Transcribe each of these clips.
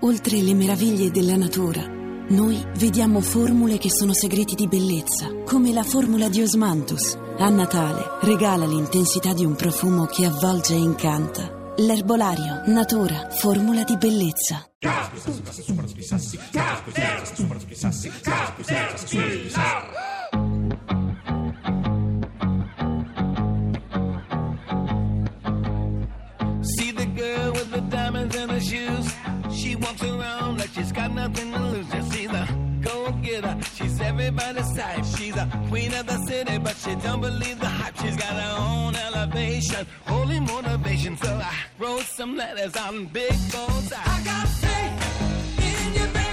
oltre le meraviglie della natura, noi vediamo formule che sono segreti di bellezza, come la formula di Osmanthus. A Natale regala l'intensità di un profumo che avvolge e incanta. L'erbolario, natura, formula di bellezza. See the girl with the diamonds in her shoes. She walks around like she's got nothing to lose. Just see the go getter. She's everybody's type. She's a queen of the city, but she don't believe the hype. She's got her own elevation, holy motivation. So I wrote some letters on big bold I got faith in you, baby.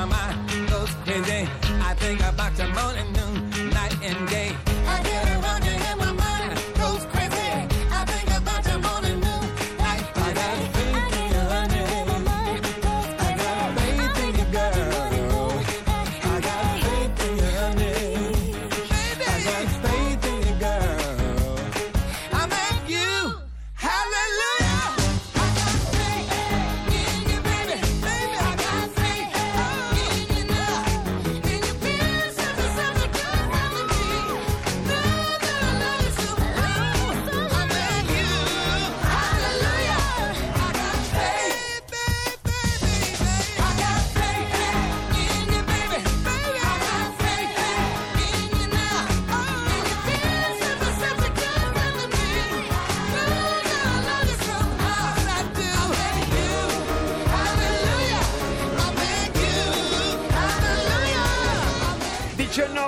My mind, goes crazy. I think about you morning,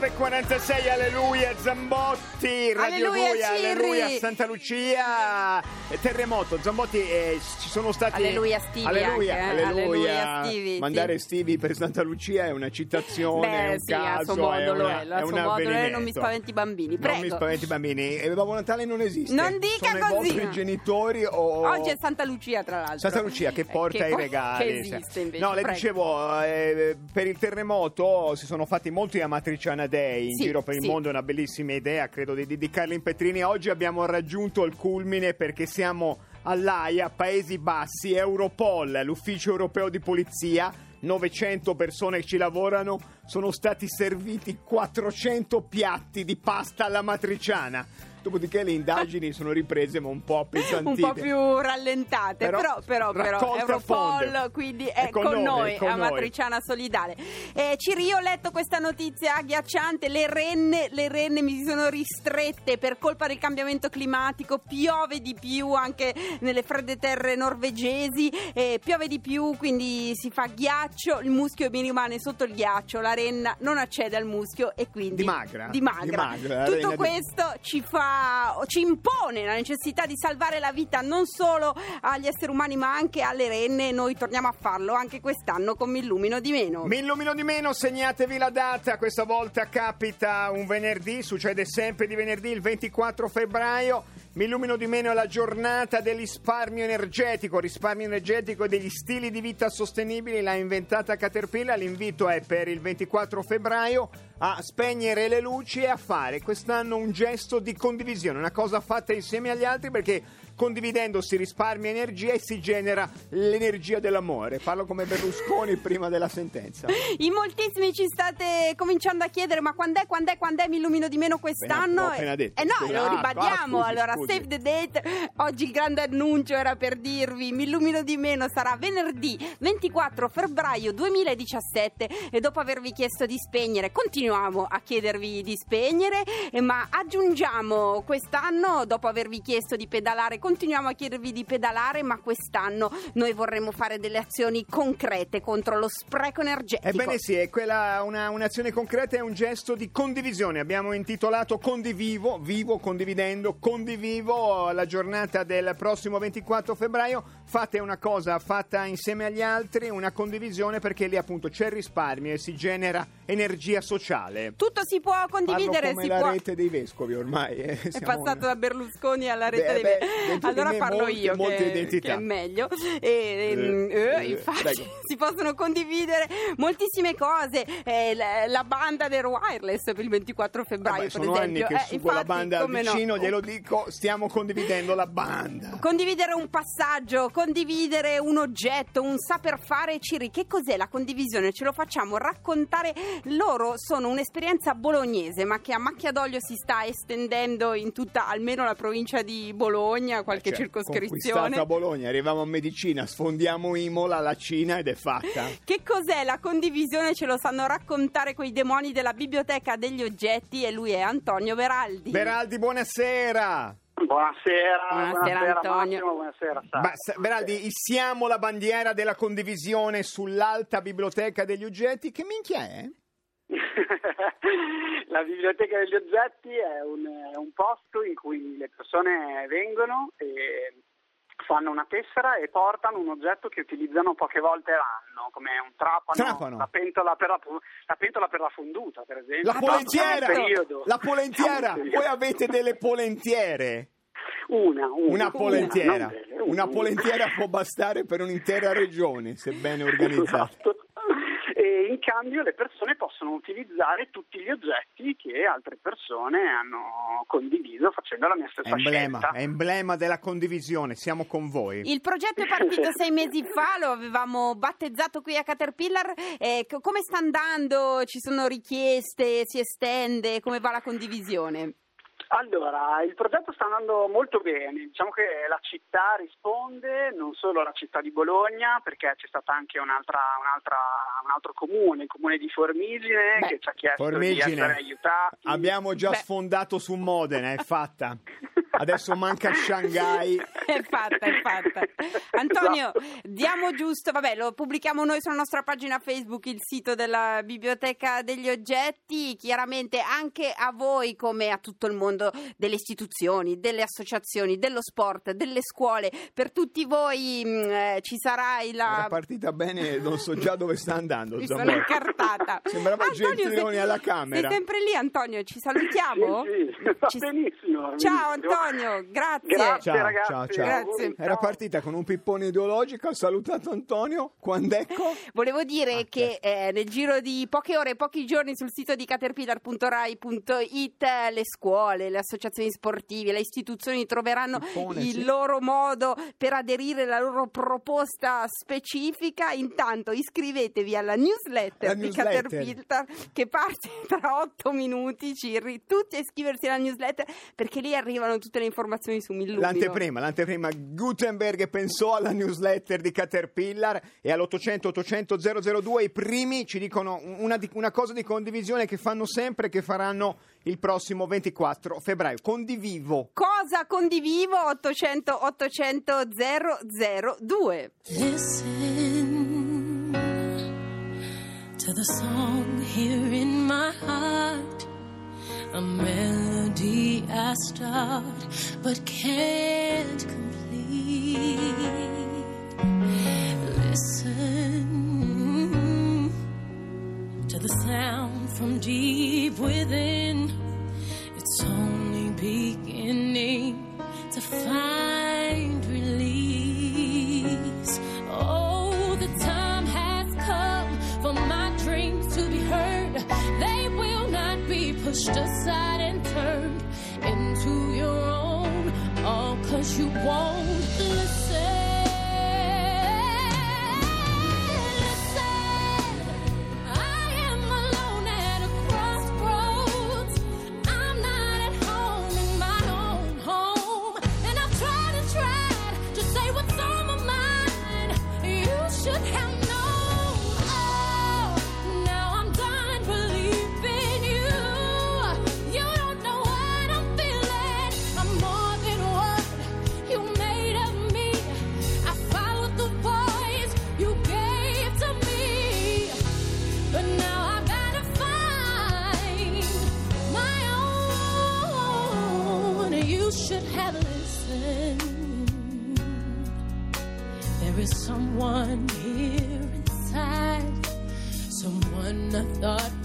9.46, alleluia Zambotti, Radio alleluia, 2, Cirri. alleluia Santa Lucia, eh, terremoto, Zambotti eh, ci sono stati... Alleluia Stivi Alleluia, anche, eh? alleluia, alleluia Mandare sì. Stivi per Santa Lucia è una citazione, Beh, è un sì, caso, modo, è, una, è, è un modo, non mi spaventi i bambini, prego. Non mi spaventi i bambini, e Babbo Natale non esiste. Non dica sono così. i vostri genitori o... Oggi è Santa Lucia tra l'altro. Santa Lucia che eh, porta che, i regali. Che esiste invece. No, le prego. dicevo, eh, per il terremoto si sono fatti molti amatriciani Day in Sì, giro per il sì. mondo, è una bellissima idea, credo di, di Carlin Petrini. Oggi abbiamo raggiunto il culmine perché siamo all'AIA, Paesi Bassi, Europol, l'ufficio europeo di polizia. 900 persone che ci lavorano, sono stati serviti 400 piatti di pasta alla matriciana. Dopodiché le indagini sono riprese ma un po' un appesantite. po' più rallentate, Però, però, però, però, Europol fondo. quindi è, È con con, noi, con a noi. Matriciana Solidale. Eh, Ciri, ho letto questa notizia agghiacciante, le renne, le renne mi si sono ristrette per colpa del cambiamento climatico, piove di più anche nelle fredde terre norvegesi, eh, piove di più, quindi si fa ghiaccio, il muschio mi rimane sotto il ghiaccio, la renna non accede al muschio e quindi Dimagra, dimagra. dimagra, Tutto di- questo ci fa ci impone la necessità di salvare la vita non solo agli esseri umani ma anche alle renne e noi torniamo a farlo anche quest'anno con Mi illumino di meno. Mi illumino di meno, segnatevi la data, questa volta capita un venerdì, succede sempre di venerdì, il 24 febbraio. Mi illumino di meno la giornata del risparmio energetico, risparmio energetico e degli stili di vita sostenibili, l'ha inventata Caterpillar, l'invito è per il 24 febbraio a spegnere le luci e a fare quest'anno un gesto di condivisione, una cosa fatta insieme agli altri perché condividendo si risparmia energia e si genera l'energia dell'amore. Parlo come Berlusconi prima della sentenza. In moltissimi ci state cominciando a chiedere ma quando è, quando è, quando è mi illumino di meno quest'anno? L'ho appena detto, Eh no, scusa. lo Ah, ribadiamo. ah, scusi, allora, scusi. save the date. Oggi il grande annuncio era per dirvi mi illumino di meno sarà venerdì 24 febbraio 2017 e dopo avervi chiesto di spegnere continuiamo a chiedervi di spegnere ma aggiungiamo quest'anno dopo avervi chiesto di pedalare continuiamo a chiedervi di pedalare ma quest'anno noi vorremmo fare delle azioni concrete contro lo spreco energetico. Ebbene sì, è quella una- un'azione concreta e un gesto di condivisione. Abbiamo intitolato Condivivo, vivo condividendo, condivivo la giornata del prossimo 24 febbraio. Fate una cosa fatta insieme agli altri, una condivisione perché lì appunto c'è il risparmio e si genera energia sociale. Tutto si può condividere, Parlo come si la può... rete dei vescovi ormai. eh, È passato da Berlusconi alla rete Beh, dei di Allora parlo molte- io molte che, identità. che è meglio. E, ehm, eh, eh, infatti prego. si possono condividere moltissime cose. Eh, la, la banda del wireless per il 24 febbraio, Vabbè, per sono anni che Eh, sugo la infatti, banda come no. vicino, glielo dico, stiamo condividendo la banda. Condividere un passaggio, condividere un oggetto, un saper fare, Ciri, che cos'è la condivisione? Ce lo facciamo raccontare. Loro sono un'esperienza bolognese, ma che a macchia d'olio si sta estendendo in tutta almeno la provincia di Bologna, qualche Cioè, circoscrizione. Conquistata Bologna, arriviamo a Medicina, sfondiamo Imola, la Cina ed è fatta. Che cos'è la condivisione? Ce lo sanno raccontare quei demoni della biblioteca degli oggetti e lui è Antonio Veraldi. Beraldi, buonasera. Buonasera, Buonasera, Antonio. Massimo, buonasera Sara. Ba- sa- Beraldi, issiamo la bandiera della condivisione sull'alta biblioteca degli oggetti. Che minchia è? La biblioteca degli oggetti è un, è un posto in cui le persone vengono e fanno una tessera e portano un oggetto che utilizzano poche volte l'anno, come un trapano, Trapano. La, pentola per la, la pentola per la fonduta, per esempio. La polentiera! La polentiera! Voi avete delle polentiere? una, una, Una polentiera. delle, Una polentiera può bastare per un'intera regione, se ben organizzata. Esatto. E in cambio le persone possono utilizzare tutti gli oggetti che altre persone hanno condiviso facendo la mia stessa emblema, scelta. emblema della condivisione, siamo con voi. Il progetto è partito sei mesi fa, lo avevamo battezzato qui a Caterpillar. Eh, co- come sta andando? Ci sono richieste? Si estende? Come va la condivisione? Allora, il progetto sta andando molto bene, diciamo che la città risponde, non solo la città di Bologna, perché c'è stato anche un'altra, un'altra, un altro comune, il comune di Formigine, Beh, che ci ha chiesto di Formigine, essere aiutati. abbiamo già Beh. sfondato su Modena, è fatta. Adesso manca Shanghai. È fatta, è fatta. Antonio, diamo giusto, vabbè, lo pubblichiamo noi sulla nostra pagina Facebook, il sito della Biblioteca degli Oggetti, chiaramente anche a voi come a tutto il mondo delle istituzioni, delle associazioni, dello sport, delle scuole, per tutti voi mh, eh, ci sarà il... Era partita bene, non so già dove sta andando. Mi sono incartata. Sembrava Antonio, Gentiloni sei- alla Camera. Sei sempre lì, Antonio, ci salutiamo? Sì, sì, va Ci- benissimo, Ciao benissimo. Antonio, grazie. Grazie Ciao, ragazzi. ciao, ciao. Grazie. Era partita con un pippone ideologico, ha salutato Antonio, quando ecco... Volevo dire Ah, che eh, nel giro di poche ore, pochi giorni sul sito di caterpillar.rai.it eh, le scuole, le associazioni sportive, le istituzioni troveranno Pippone, il sì. loro modo per aderire alla loro proposta specifica. Intanto iscrivetevi alla newsletter La di newsletter. Caterpillar che parte tra otto minuti, Cirri. Tutti a iscriversi alla newsletter perché lì arrivano tutte le informazioni su Millumino. L'anteprima, l'anteprima Gutenberg pensò alla newsletter di Caterpillar e all'800 800 002 i primi ci dicono una, una cosa di condivisione che fanno sempre e che faranno il prossimo 24 febbraio. Condivivo. Cosa condivivo 800 800 002 Listen to the song here in my heart, a melody I start but can't complete. Cause you won't listen. I thought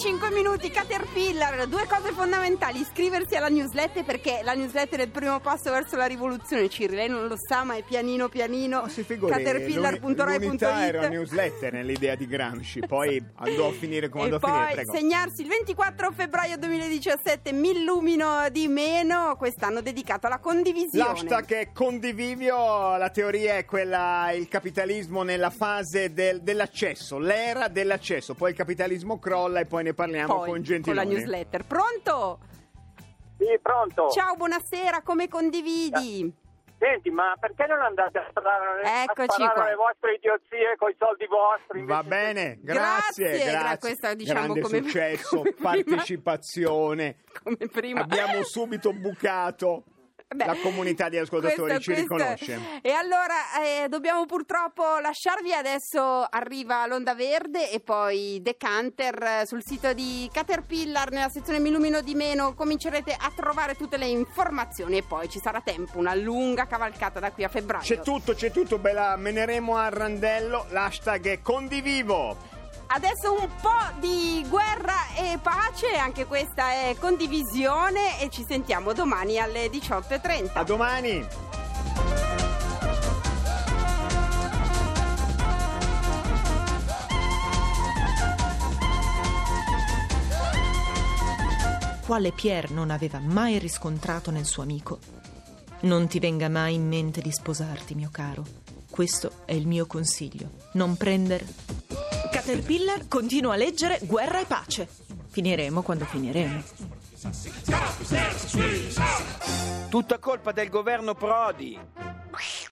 19.55 minuti, Caterpillar, due cose fondamentali, iscriversi alla newsletter perché la newsletter è il primo passo verso la rivoluzione, Ciri, lei non lo sa ma è pianino pianino, l'uni- l'unità era caterpillar.rai.it newsletter nell'idea di Gramsci, poi andò a finire come andò a finire, prego. segnarsi il 24 febbraio 2017 mi illumino di meno quest'anno dedicato alla condivisione. L'hashtag è condivivio, la teoria è quella, il capitalismo nella fase del- dell'accesso, l'era dell'accesso, poi il capitalismo crolla e poi ne parliamo poi con con Gentiloni. la newsletter pronto? Sì, pronto. ciao buonasera come condividi? Senti, ma perché non andate a sparare, a Eccoci sparare qua. le vostre idiozie con i soldi vostri? Va bene, Grazie, grazie, gra- grazie. questo, diciamo, Grande come- successo, come prima. partecipazione. come prima Abbiamo subito bucato. Beh, la comunità di ascoltatori questo- ci questo- riconosce. E allora eh, dobbiamo purtroppo lasciarvi. Adesso arriva l'Onda Verde e poi Decanter sul sito di Caterpillar nella sezione Mi illumino di meno. Comincerete a trovare tutte le informazioni e poi ci sarà tempo, una lunga cavalcata da qui a febbraio. C'è tutto, c'è tutto, ve la meneremo a randello. L'hashtag è condivivo. Adesso un po' di guerra e pace, anche questa è condivisione e ci sentiamo domani alle 18.30. A domani. quale Pierre non aveva mai riscontrato nel suo amico. Non ti venga mai in mente di sposarti, mio caro. Questo è il mio consiglio. Non prendere. Caterpillar continua a leggere Guerra e pace. Finiremo quando finiremo. Tutta colpa del governo Prodi.